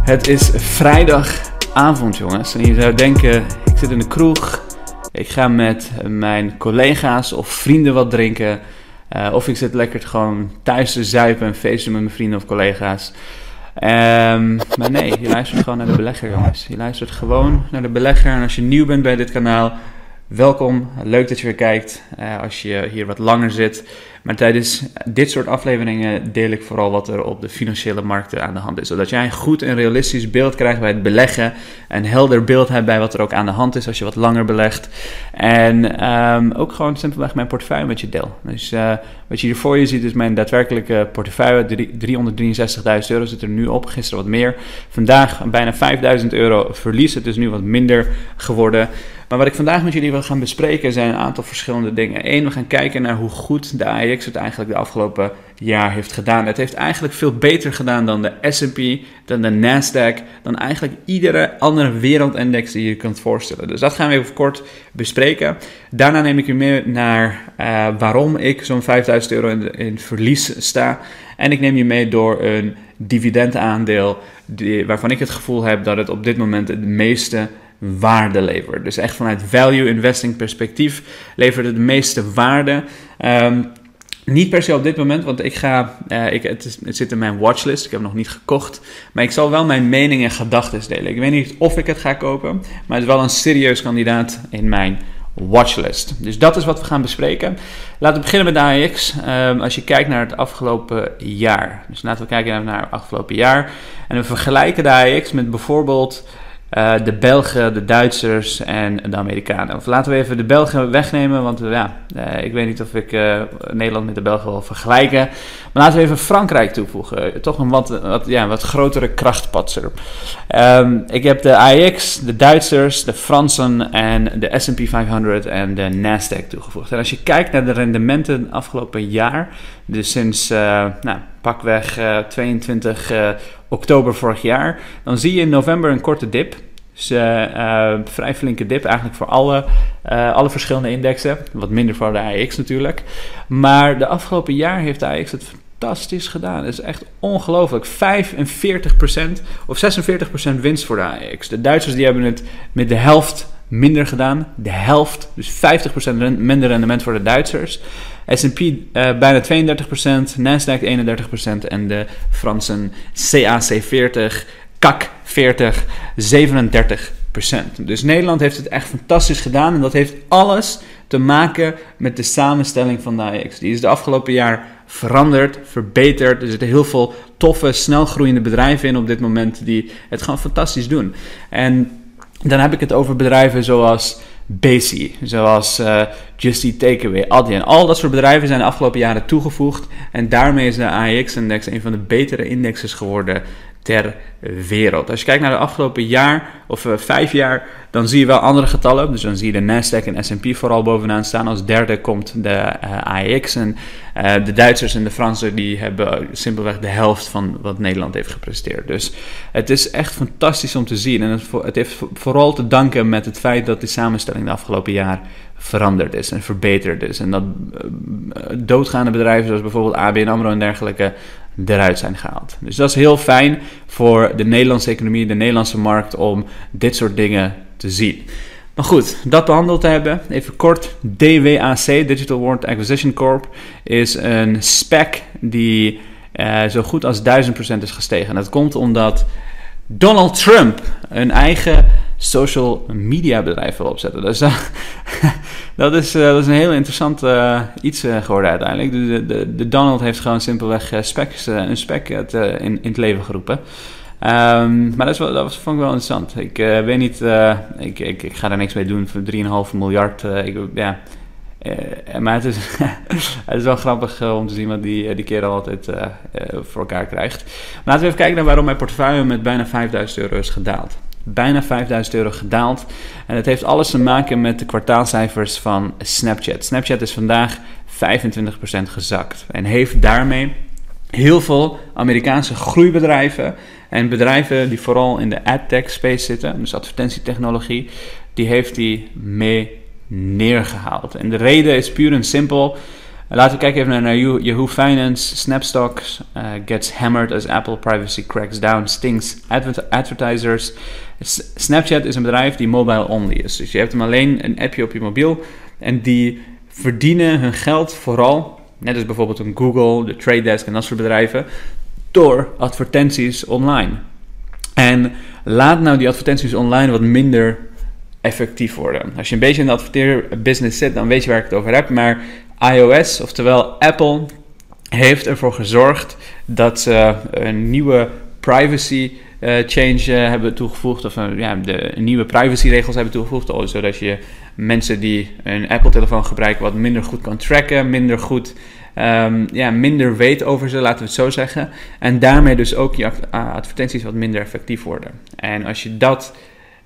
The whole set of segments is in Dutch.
Het is vrijdagavond, jongens. En je zou denken, ik zit in de kroeg. Ik ga met mijn collega's of vrienden wat drinken. Uh, of ik zit lekker gewoon thuis te zuipen en feesten met mijn vrienden of collega's. Um, maar nee, je luistert gewoon naar de belegger, jongens. Je luistert gewoon naar de belegger. En als je nieuw bent bij dit kanaal, welkom. Leuk dat je weer kijkt. Uh, als je hier wat langer zit. Maar tijdens dit soort afleveringen deel ik vooral wat er op de financiële markten aan de hand is. Zodat jij een goed en realistisch beeld krijgt bij het beleggen. Een helder beeld hebt bij wat er ook aan de hand is als je wat langer belegt. En um, ook gewoon simpelweg mijn portefeuille met je deel. Dus uh, wat je hier voor je ziet is mijn daadwerkelijke portefeuille. 363.000 euro zit er nu op. Gisteren wat meer. Vandaag bijna 5.000 euro verlies. Het is nu wat minder geworden. Maar wat ik vandaag met jullie wil gaan bespreken zijn een aantal verschillende dingen. Eén, we gaan kijken naar hoe goed de AEX het eigenlijk de afgelopen jaar heeft gedaan. Het heeft eigenlijk veel beter gedaan dan de S&P, dan de Nasdaq, dan eigenlijk iedere andere wereldindex die je kunt voorstellen. Dus dat gaan we even kort bespreken. Daarna neem ik u mee naar uh, waarom ik zo'n 5000 euro in, in verlies sta. En ik neem je mee door een dividendaandeel die, waarvan ik het gevoel heb dat het op dit moment het meeste waarde levert. Dus echt vanuit value investing perspectief levert het de meeste waarde. Um, niet per se op dit moment, want ik ga, uh, ik, het, is, het, zit in mijn watchlist. Ik heb nog niet gekocht. Maar ik zal wel mijn mening en gedachten delen. Ik weet niet of ik het ga kopen, maar het is wel een serieus kandidaat in mijn watchlist. Dus dat is wat we gaan bespreken. Laten we beginnen met AX. Um, als je kijkt naar het afgelopen jaar. Dus laten we kijken naar het afgelopen jaar. En we vergelijken de AX met bijvoorbeeld uh, de Belgen, de Duitsers en de Amerikanen. Of laten we even de Belgen wegnemen, want uh, ja, uh, ik weet niet of ik Nederland met de Belgen wil vergelijken. Maar laten we even Frankrijk toevoegen. Toch een wat, wat, ja, wat grotere krachtpatser. Um, ik heb de AX, de Duitsers, de Fransen en de S&P 500 en de Nasdaq toegevoegd. En als je kijkt naar de rendementen afgelopen jaar, dus sinds nou, pakweg 22 oktober vorig jaar, dan zie je in november een korte dip. Dus uh, vrij flinke dip eigenlijk voor alle, alle verschillende indexen. Wat minder voor de AX natuurlijk. Maar de afgelopen jaar heeft de AX het fantastisch gedaan. Het is echt ongelooflijk. 45% of 46% winst voor de AX. De Duitsers die hebben het met de helft minder gedaan. De helft, dus 50% minder rendement voor de Duitsers. S&P uh, bijna 32%, Nasdaq 31% en de Fransen CAC 40, CAC 40, 37%. Dus Nederland heeft het echt fantastisch gedaan en dat heeft alles te maken met de samenstelling van de AX. Die is de afgelopen jaar veranderd, verbeterd. Er zitten heel veel toffe, snel groeiende bedrijven in op dit moment die het gewoon fantastisch doen. En dan heb ik het over bedrijven zoals Basie, zoals uh, Just Eat Takeaway, Adyen. Al dat soort bedrijven zijn de afgelopen jaren toegevoegd. En daarmee is de AX-index een van de betere indexes geworden ter wereld. Als je kijkt naar de afgelopen jaar of uh, vijf jaar, dan zie je wel andere getallen. Dus dan zie je de Nasdaq en S&P vooral bovenaan staan. Als derde komt de uh, en uh, de Duitsers en de Fransen die hebben simpelweg de helft van wat Nederland heeft gepresteerd. Dus het is echt fantastisch om te zien. En het, het heeft vooral te danken met het feit dat die samenstelling de afgelopen jaar veranderd is en verbeterd is. En dat doodgaande bedrijven zoals bijvoorbeeld ABN AMRO en dergelijke eruit zijn gehaald. Dus dat is heel fijn voor de Nederlandse economie, de Nederlandse markt, om dit soort dingen te zien. Maar goed, dat behandeld hebben, even kort. DWAC, Digital Warrant Acquisition Corp, is een spec die uh, zo goed als 1000% is gestegen. En dat komt omdat Donald Trump een eigen social media bedrijf wil opzetten. Dus uh, dat, is, uh, dat is een heel interessant uh, iets geworden uiteindelijk. De, de, de, Donald heeft gewoon simpelweg specs, een spec in, in het leven geroepen. Um, maar dat, is wel, dat was, vond ik wel interessant. Ik weet niet, ik, ik, ik, ga daar niks mee doen voor 3,5 miljard. ik, ja, maar het is, wel grappig om te zien wat die, die kerel altijd voor elkaar krijgt. Laten we even kijken naar waarom mijn portefeuille met bijna 5000 euro is gedaald bijna 5000 euro gedaald. En het heeft alles te maken met de kwartaalcijfers van Snapchat. Snapchat is vandaag 25% gezakt en heeft daarmee heel veel Amerikaanse groeibedrijven en bedrijven die vooral in de adtech space zitten, dus advertentietechnologie, die heeft hij mee neergehaald. En de reden is puur en simpel. laten we kijken even naar Yahoo Finance. Snapstocks gets hammered as Apple privacy cracks down, stings advertisers. Snapchat is een bedrijf die mobile only is. Dus je hebt hem alleen een appje op je mobiel. En die verdienen hun geld vooral, net als bijvoorbeeld een Google, de Trade Desk en dat soort bedrijven, door advertenties online. En laat nou die advertenties online wat minder effectief worden. Als je een beetje in de adverteerbusiness zit, dan weet je waar ik het over heb. Maar iOS, oftewel Apple, heeft ervoor gezorgd dat ze een nieuwe privacy change uh, hebben toegevoegd. Of uh, ja, de nieuwe privacyregels hebben toegevoegd. Zodat je mensen die een Apple-telefoon gebruiken wat minder goed kan tracken. Minder goed um, ja, minder weet over ze, laten we het zo zeggen. En daarmee dus ook je advertenties wat minder effectief worden. En als je dat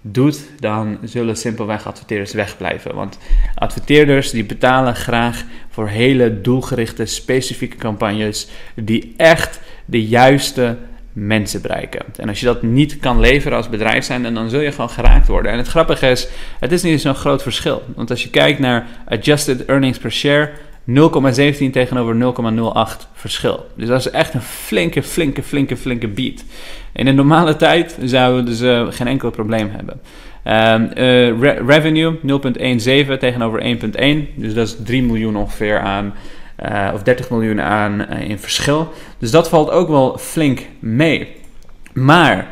doet, dan zullen simpelweg adverteerders wegblijven. Want adverteerders die betalen graag voor hele doelgerichte, specifieke campagnes die echt de juiste mensen bereiken. En als je dat niet kan leveren als bedrijf zijn, dan zul je gewoon geraakt worden. En het grappige is, het is niet zo'n groot verschil. Want als je kijkt naar adjusted earnings per share, 0,17 tegenover 0,08 verschil. Dus dat is echt een flinke, flinke, flinke, flinke beat. In een normale tijd zouden we dus uh, geen enkel probleem hebben. Uh, re revenue 0,17 tegenover 1,1. Dus dat is 3 miljoen ongeveer aan, uh, of 30 miljoen aan in verschil. Dus dat valt ook wel flink mee. Maar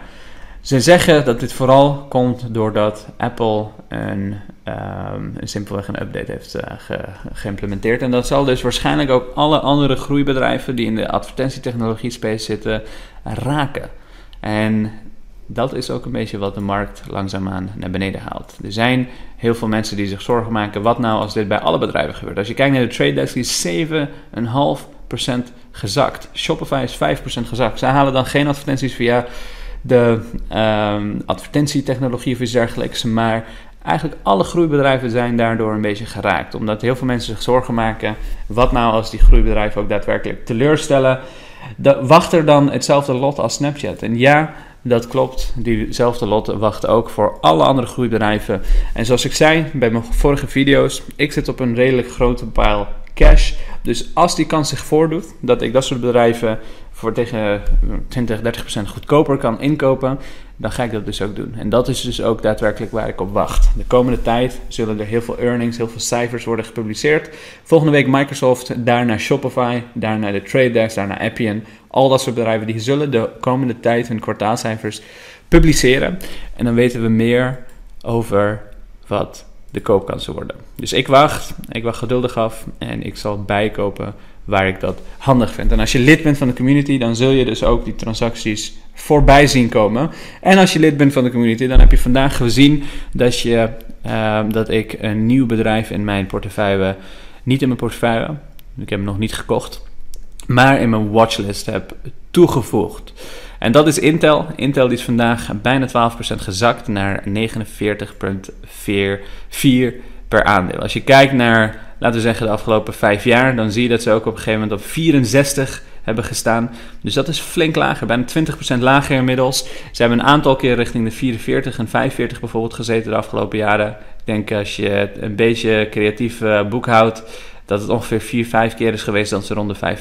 ze zeggen dat dit vooral komt doordat Apple een, um, een simpelweg een update heeft uh, ge, geïmplementeerd. En dat zal dus waarschijnlijk ook alle andere groeibedrijven die in de advertentietechnologie space zitten raken. En dat is ook een beetje wat de markt langzaamaan naar beneden haalt. Er zijn heel veel mensen die zich zorgen maken: wat nou als dit bij alle bedrijven gebeurt? Als je kijkt naar de trade desk, is 7,5% gezakt. Shopify is 5% gezakt. Zij halen dan geen advertenties via de um, advertentietechnologie of iets dergelijks. Maar eigenlijk alle groeibedrijven zijn daardoor een beetje geraakt. Omdat heel veel mensen zich zorgen maken. Wat nou als die groeibedrijven ook daadwerkelijk teleurstellen? De, wacht er dan hetzelfde lot als Snapchat? En ja, dat klopt. Diezelfde lot wacht ook voor alle andere groeibedrijven. En zoals ik zei bij mijn vorige video's, ik zit op een redelijk grote pile cash. Dus als die kans zich voordoet dat ik dat soort bedrijven voor tegen 20, 30 procent goedkoper kan inkopen, dan ga ik dat dus ook doen. En dat is dus ook daadwerkelijk waar ik op wacht. De komende tijd zullen er heel veel earnings, heel veel cijfers worden gepubliceerd. Volgende week Microsoft, daarna Shopify, daarna de Trade Desk, daarna Appian. Al dat soort bedrijven die zullen de komende tijd hun kwartaalcijfers publiceren. En dan weten we meer over wat de koopkansen worden. Dus ik wacht, ik wacht geduldig af en ik zal bijkopen waar ik dat handig vind. En als je lid bent van de community, dan zul je dus ook die transacties voorbij zien komen. En als je lid bent van de community, dan heb je vandaag gezien dat, je, uh, dat ik een nieuw bedrijf in mijn portefeuille, niet in mijn portefeuille, ik heb hem nog niet gekocht, maar in mijn watchlist heb toegevoegd. En dat is Intel. Intel is vandaag bijna 12% gezakt naar 49,44 per aandeel. Als je kijkt naar laten we zeggen, de afgelopen vijf jaar, dan zie je dat ze ook op een gegeven moment op 64 hebben gestaan. Dus dat is flink lager, bijna 20% lager inmiddels. Ze hebben een aantal keer richting de 44 en 45 bijvoorbeeld gezeten de afgelopen jaren. Ik denk als je een beetje creatief uh, boekhoudt, dat het ongeveer 4, 5 keer is geweest dat ze rond de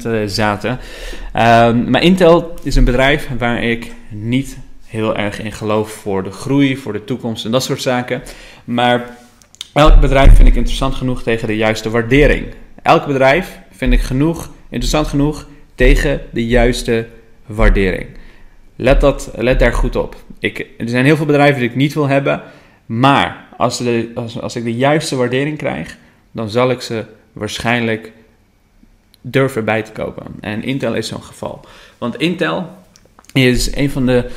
45% uh, zaten. Um, maar Intel is een bedrijf waar ik niet heel erg in geloof voor de groei, voor de toekomst en dat soort zaken. Maar Elk bedrijf vind ik interessant genoeg tegen de juiste waardering. Elk bedrijf vind ik genoeg, interessant genoeg tegen de juiste waardering. Let, dat, let daar goed op. Ik, er zijn heel veel bedrijven die ik niet wil hebben, maar als, als, als ik de juiste waardering krijg, dan zal ik ze waarschijnlijk durven bij te kopen. En Intel is zo'n geval. Want Intel is een van de,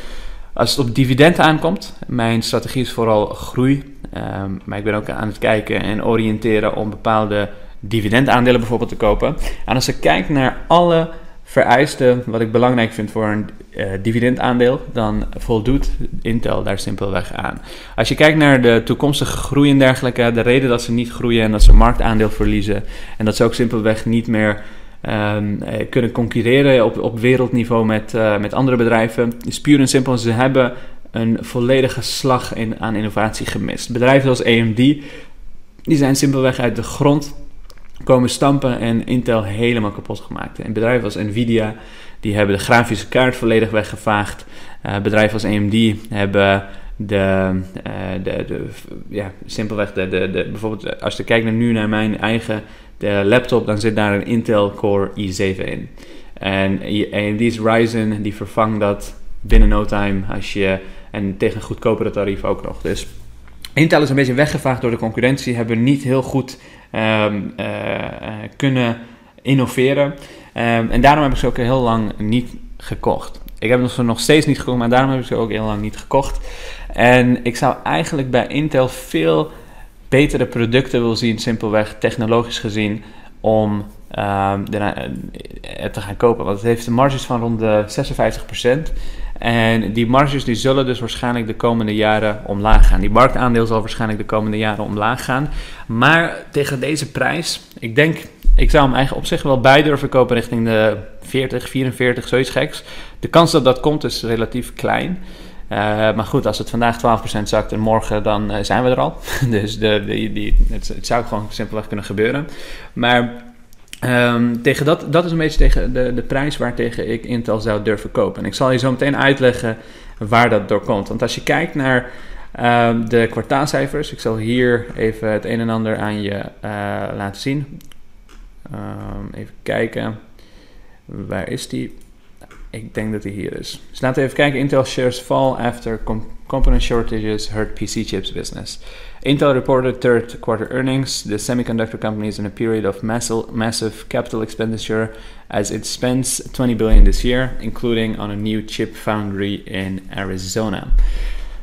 als het op dividend aankomt, mijn strategie is vooral groei Ehm, maar ik ben ook aan het kijken en oriënteren om bepaalde dividendaandelen bijvoorbeeld te kopen. En als ik kijk naar alle vereisten wat ik belangrijk vind voor een uh, dividendaandeel, dan voldoet Intel daar simpelweg aan. Als je kijkt naar de toekomstige groei en dergelijke, de reden dat ze niet groeien en dat ze marktaandeel verliezen en dat ze ook simpelweg niet meer um, kunnen concurreren op, op wereldniveau met, uh, met andere bedrijven, is puur en simpel. Ze hebben een volledige slag in, aan innovatie gemist. Bedrijven zoals AMD, die zijn simpelweg uit de grond komen stampen en Intel helemaal kapot gemaakt. En bedrijven als Nvidia, die hebben de grafische kaart volledig weggevaagd. Uh, bedrijven als AMD hebben de, uh, de, de, ja, simpelweg de, de, de, bijvoorbeeld als je kijkt naar nu naar mijn eigen de laptop, dan zit daar een Intel Core i7 in. En AMD's Ryzen, die vervangt dat binnen no time als je, en tegen een goedkopere tarief ook nog. Dus Intel is een beetje weggevaagd door de concurrentie, hebben niet heel goed um, uh, kunnen innoveren. Um, en daarom heb ik ze ook heel lang niet gekocht. Ik heb ze nog steeds niet gekocht, maar daarom heb ik ze ook heel lang niet gekocht. En ik zou eigenlijk bij Intel veel betere producten willen zien, simpelweg technologisch gezien, om uh, te gaan kopen. Want het heeft de marges van rond de 56%. En die marges die zullen dus waarschijnlijk de komende jaren omlaag gaan. Die marktaandeel zal waarschijnlijk de komende jaren omlaag gaan. Maar tegen deze prijs, ik denk, ik zou hem eigenlijk op zich wel bij durven kopen richting de 40, 44, zoiets geks. De kans dat dat komt is relatief klein. Uh, maar goed, als het vandaag 12% zakt en morgen dan uh, zijn we er al. dus de, de, die, het, het, zou gewoon simpelweg kunnen gebeuren. Maar um, tegen dat, dat is een beetje tegen de, de prijs waar tegen ik Intel zou durven kopen. En ik zal je zo meteen uitleggen waar dat door komt. Want als je kijkt naar uh, de kwartaalcijfers, ik zal hier even het een en ander aan je uh, laten zien. Um, even kijken. Waar is die? Ik denk dat hij hier is. Dus laten we even kijken. Intel shares fall after component shortages hurt PC chips business. Intel reported third quarter earnings. The semiconductor company is in a period of massive, capital expenditure as it spends 20 billion this year, including on a new chip foundry in Arizona.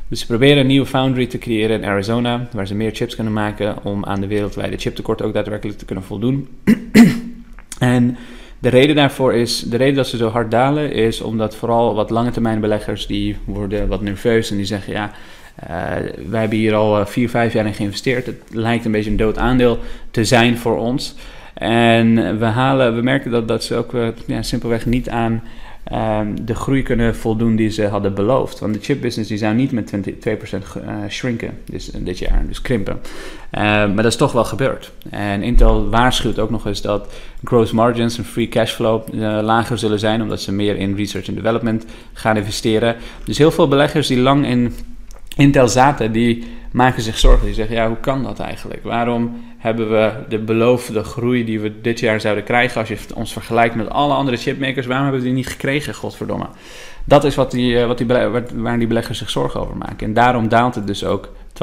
Dus ze proberen een nieuwe foundry te creëren in Arizona, waar ze meer chips kunnen maken om aan de wereldwijde chiptekort ook daadwerkelijk te kunnen voldoen. en de reden daarvoor is, de reden dat ze zo hard dalen, is omdat vooral wat lange termijn beleggers die worden wat nerveus en die zeggen ja, uh, wij hebben hier al uh, vier, vijf jaar in geïnvesteerd. Het lijkt een beetje een dood aandeel te zijn voor ons. En we, halen, we merken dat, dat ze ook ja, simpelweg niet aan um, de groei kunnen voldoen die ze hadden beloofd. Want de chipbusiness die zou niet met 20, 2% uh, shrinken dus, dit jaar, dus krimpen. Uh, maar dat is toch wel gebeurd. En Intel waarschuwt ook nog eens dat gross margins en free cash flow uh, lager zullen zijn, omdat ze meer in research and development gaan investeren. Dus heel veel beleggers die lang in Intel zaten, die maken zich zorgen. Die zeggen, ja, hoe kan dat eigenlijk? Waarom hebben we de beloofde groei die we dit jaar zouden krijgen... als je ons vergelijkt met alle andere chipmakers... waarom hebben we die niet gekregen, godverdomme? Dat is wat die, eh, wat die, waar die beleggers zich zorgen over maken. En daarom daalt het dus ook 12%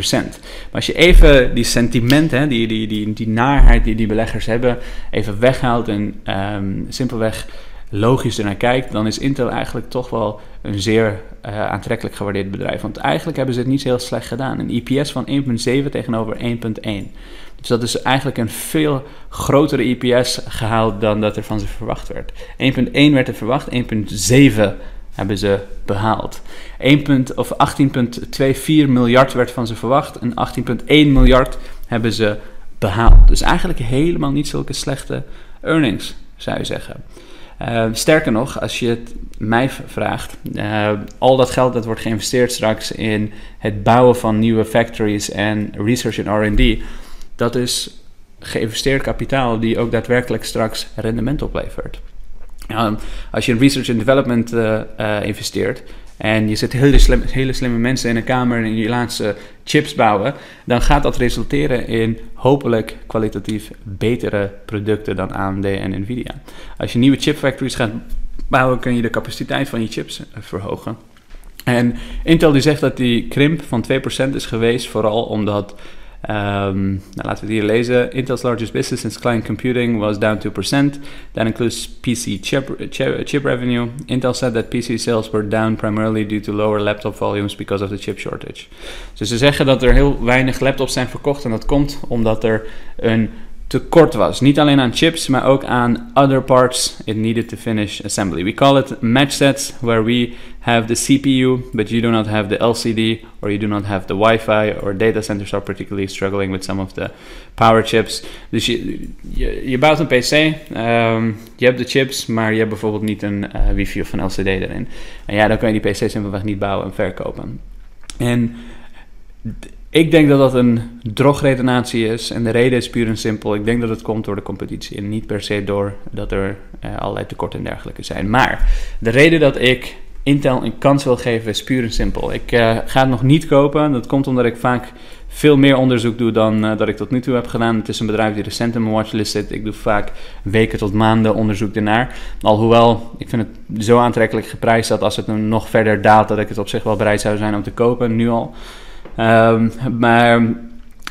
maar als je even die sentimenten, die, die, die, die naarheid die die beleggers hebben, even weghaalt en um, simpelweg logisch ernaar kijkt, dan is Intel eigenlijk toch wel een zeer uh, aantrekkelijk gewaardeerd bedrijf. Want eigenlijk hebben ze het niet heel slecht gedaan. Een IPS van 1,7 tegenover 1,1. Dus dat is eigenlijk een veel grotere IPS gehaald dan dat er van ze verwacht werd. 1,1 werd er verwacht, 1,7 hebben ze behaald. 1, of 18,24 miljard werd van ze verwacht en 18,1 miljard hebben ze behaald. Dus eigenlijk helemaal niet zulke slechte earnings, zou je zeggen. Uh, sterker nog, als je het mij vraagt, uh, al dat geld dat wordt geïnvesteerd straks in het bouwen van nieuwe factories en research en RD, dat is geïnvesteerd kapitaal die ook daadwerkelijk straks rendement oplevert. Uh, als je in research and development uh, investeert, en je zet hele, slim, hele slimme mensen in een kamer en je laat ze chips bouwen, dan gaat dat resulteren in hopelijk kwalitatief betere producten dan AMD en Nvidia. Als je nieuwe chipfactories gaat bouwen, kun je de capaciteit van je chips eh, verhogen. En Intel die zegt dat die krimp van 2% is geweest, vooral omdat Um, nou, laten we het hier lezen. Intel's largest business since client computing was down 2%. That includes PC chip, chip, chip, revenue. Intel said that PC sales were down primarily due to lower laptop volumes because of the chip shortage. Dus ze zeggen dat er heel weinig laptops zijn verkocht en dat komt omdat er een tekort was. Niet alleen aan chips, maar ook aan other parts it needed to finish assembly. We call it match sets, where we have the CPU, but you do not have the LCD, or you do not have the Wi-Fi, or data centers are particularly struggling with some of the power chips. Dus je, bouwt een PC, um, ehm, je hebt de chips, maar je hebt bijvoorbeeld niet een uh, wifi of een LCD erin. En ja, dan kan je die PC simpelweg niet bouwen en verkopen. En Ik denk dat dat een drogredenatie is en de reden is puur en simpel. Ik denk dat het komt door de competitie en niet per se door dat er uh, allerlei tekorten en dergelijke zijn. Maar de reden dat ik Intel een kans wil geven is puur en simpel. Ik uh, ga het nog niet kopen. Dat komt omdat ik vaak veel meer onderzoek doe dan uh, dat ik tot nu toe heb gedaan. Het is een bedrijf die recent in mijn watchlist zit. Ik doe vaak weken tot maanden onderzoek ernaar. Alhoewel, ik vind het zo aantrekkelijk geprijsd dat als het nog verder daalt, dat ik het op zich wel bereid zou zijn om te kopen, nu al. Um, maar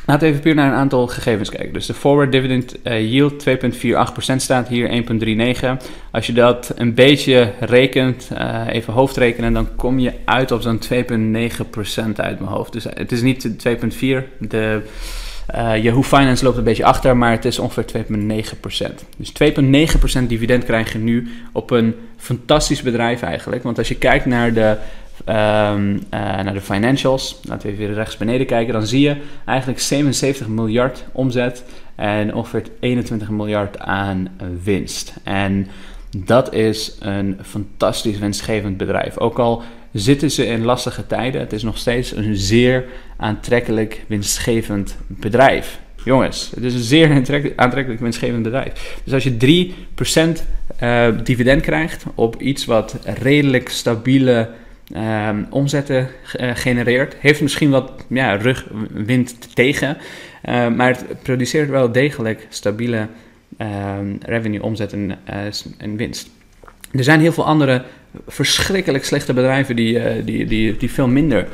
Laten we even puur naar een aantal gegevens kijken. Dus de forward dividend uh, yield 2,48% staat hier, 1,39. Als je dat een beetje rekent, uh, even hoofdrekenen, dan kom je uit op zo'n 2,9% uit mijn hoofd. Dus het is niet 2,4. De uh, Yahoo Finance loopt een beetje achter, maar het is ongeveer 2,9%. Dus 2,9% dividend krijg je nu op een fantastisch bedrijf eigenlijk. Want als je kijkt naar de um, naar de financials, laten we even rechts beneden kijken, dan zie je eigenlijk 77 miljard omzet en ongeveer 21 miljard aan winst. En dat is een fantastisch winstgevend bedrijf. Ook al zitten ze in lastige tijden, het is nog steeds een zeer aantrekkelijk winstgevend bedrijf. Jongens, het is een zeer aantrekkelijk winstgevend bedrijf. Dus als je 3% uh, dividend krijgt op iets wat redelijk stabiele um, omzetten uh, genereert. Heeft misschien wat ja, rugwind tegen, uh, maar het produceert wel degelijk stabiele um, revenue, omzet en, uh, en winst. Er zijn heel veel andere verschrikkelijk slechte bedrijven die, die, die, die veel minder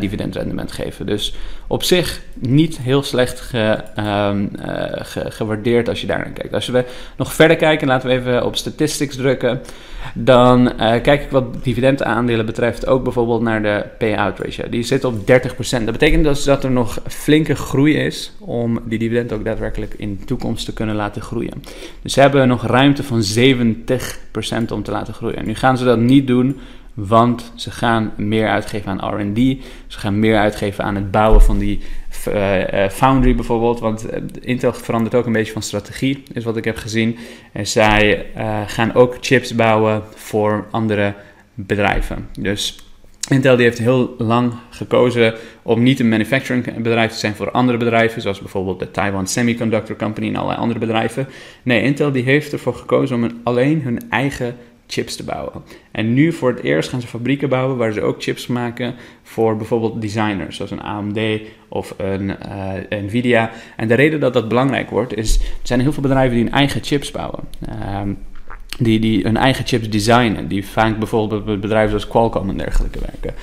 dividendrendement geven. Dus op zich niet heel slecht uh, ge, gewaardeerd als je daar naar kijkt. Als we nog verder kijken, laten we even op statistics drukken. Dan kijk ik wat dividendaandelen betreft ook bijvoorbeeld naar de payout ratio. Die zit op 30%. Dat betekent dus dat er nog flinke groei is om die dividend ook daadwerkelijk in de toekomst te kunnen laten groeien. Dus ze hebben nog ruimte van 70% om te laten groeien. Nu gaan ze dat niet doen want ze gaan meer uitgeven aan RD. Ze gaan meer uitgeven aan het bouwen van die uh, foundry bijvoorbeeld. Want uh, Intel verandert ook een beetje van strategie, is wat ik heb gezien. En zij gaan ook chips bouwen voor andere bedrijven. Dus Intel die heeft heel lang gekozen om niet een manufacturing bedrijf te zijn voor andere bedrijven, zoals bijvoorbeeld de Taiwan Semiconductor Company en allerlei andere bedrijven. Nee, Intel die heeft ervoor gekozen om een, alleen hun eigen chips te bouwen. En nu voor het eerst gaan ze fabrieken bouwen waar ze ook chips maken voor bijvoorbeeld designers, zoals een AMD of een uh, Nvidia. En de reden dat dat belangrijk wordt, is er zijn heel veel bedrijven die hun eigen chips bouwen. Uh, die, die hun eigen chips designen. Die vaak bijvoorbeeld bij bedrijven zoals Qualcomm en dergelijke werken.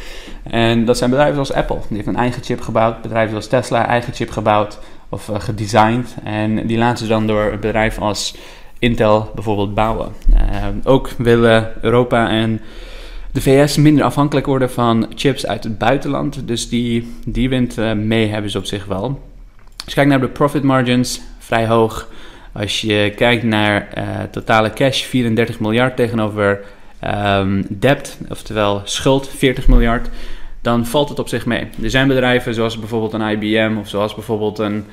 En dat zijn bedrijven zoals Apple. Die heeft een eigen chip gebouwd. Bedrijven zoals Tesla, eigen chip gebouwd of uh, gedesigned. En die laten ze dan door een bedrijf als Intel bijvoorbeeld bouwen. Uh, ook willen Europa en de VS minder afhankelijk worden van chips uit het buitenland. Dus die, die wint uh, mee hebben ze op zich wel. Als je kijkt naar de profit margins, vrij hoog. Als je kijkt naar uh, totale cash, 34 miljard tegenover um, debt, oftewel schuld, 40 miljard. Dan valt het op zich mee. Er zijn bedrijven zoals bijvoorbeeld een IBM of zoals bijvoorbeeld een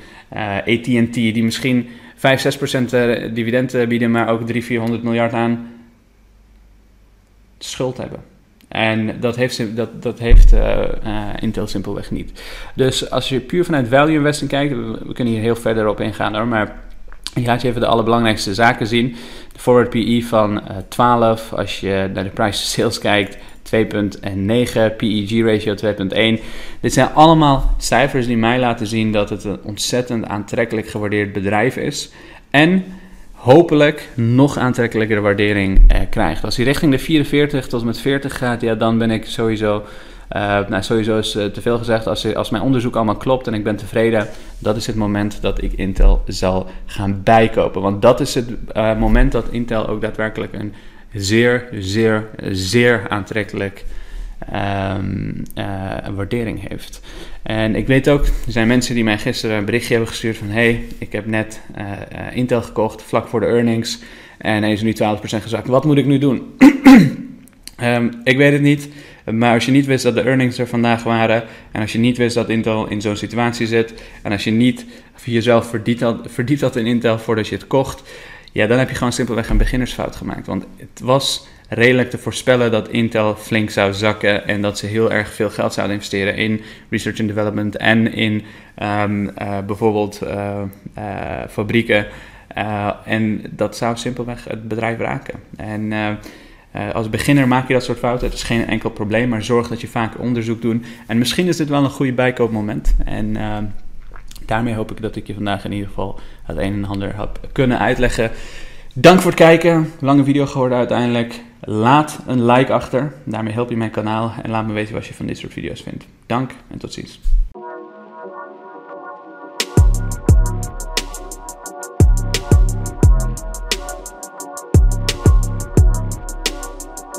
AT&T die misschien 5, 6 procent eh, dividend eh, bieden, maar ook 3, 400 miljard aan schuld hebben. En dat heeft, dat, dat heeft uh, Intel simpelweg niet. Dus als je puur vanuit value investing kijkt, we, kunnen hier heel verder op ingaan hoor, maar ik laat je even de allerbelangrijkste zaken zien. De forward PE van uh, 12, als je naar de price to sales kijkt, 2.9, PEG ratio 2.1. Dit zijn allemaal cijfers die mij laten zien dat het een ontzettend aantrekkelijk gewaardeerd bedrijf is. En hopelijk nog aantrekkelijkere waardering eh, krijgt. Als hij richting de 44 tot met 40 gaat, ja, dan ben ik sowieso. Uh, nou, sowieso is uh, te veel gezegd. Als, als mijn onderzoek allemaal klopt en ik ben tevreden, dat is het moment dat ik Intel zal gaan bijkopen. Want dat is het uh, moment dat Intel ook daadwerkelijk een zeer, zeer, zeer aantrekkelijk um, waardering heeft. En ik weet ook, er zijn mensen die mij gisteren een berichtje hebben gestuurd van... hey, ik heb net uh, uh, Intel gekocht, vlak voor de earnings... en hij is nu 12% gezakt. Wat moet ik nu doen? um, ik weet het niet, maar als je niet wist dat de earnings er vandaag waren... en als je niet wist dat Intel in zo'n situatie zit... en als je niet jezelf verdiept had, verdiept had in Intel voordat je het kocht ja, dan heb je gewoon simpelweg een beginnersfout gemaakt. Want het was redelijk te voorspellen dat Intel flink zou zakken en dat ze heel erg veel geld zouden investeren in research and development en in ehm, eh, bijvoorbeeld uh, fabrieken. en dat zou simpelweg het bedrijf raken. En als beginner maak je dat soort fouten. Het is geen enkel probleem, maar zorg dat je vaak onderzoek doet. En misschien is dit wel een goede bijkoopmoment. En ehm, daarmee hoop ik dat ik je vandaag in ieder geval het een en ander heb kunnen uitleggen. Dank voor het kijken. Lange video geworden uiteindelijk. Laat een like achter. Daarmee help je mijn kanaal. En laat me weten wat je van dit soort video's vindt. Dank en tot ziens.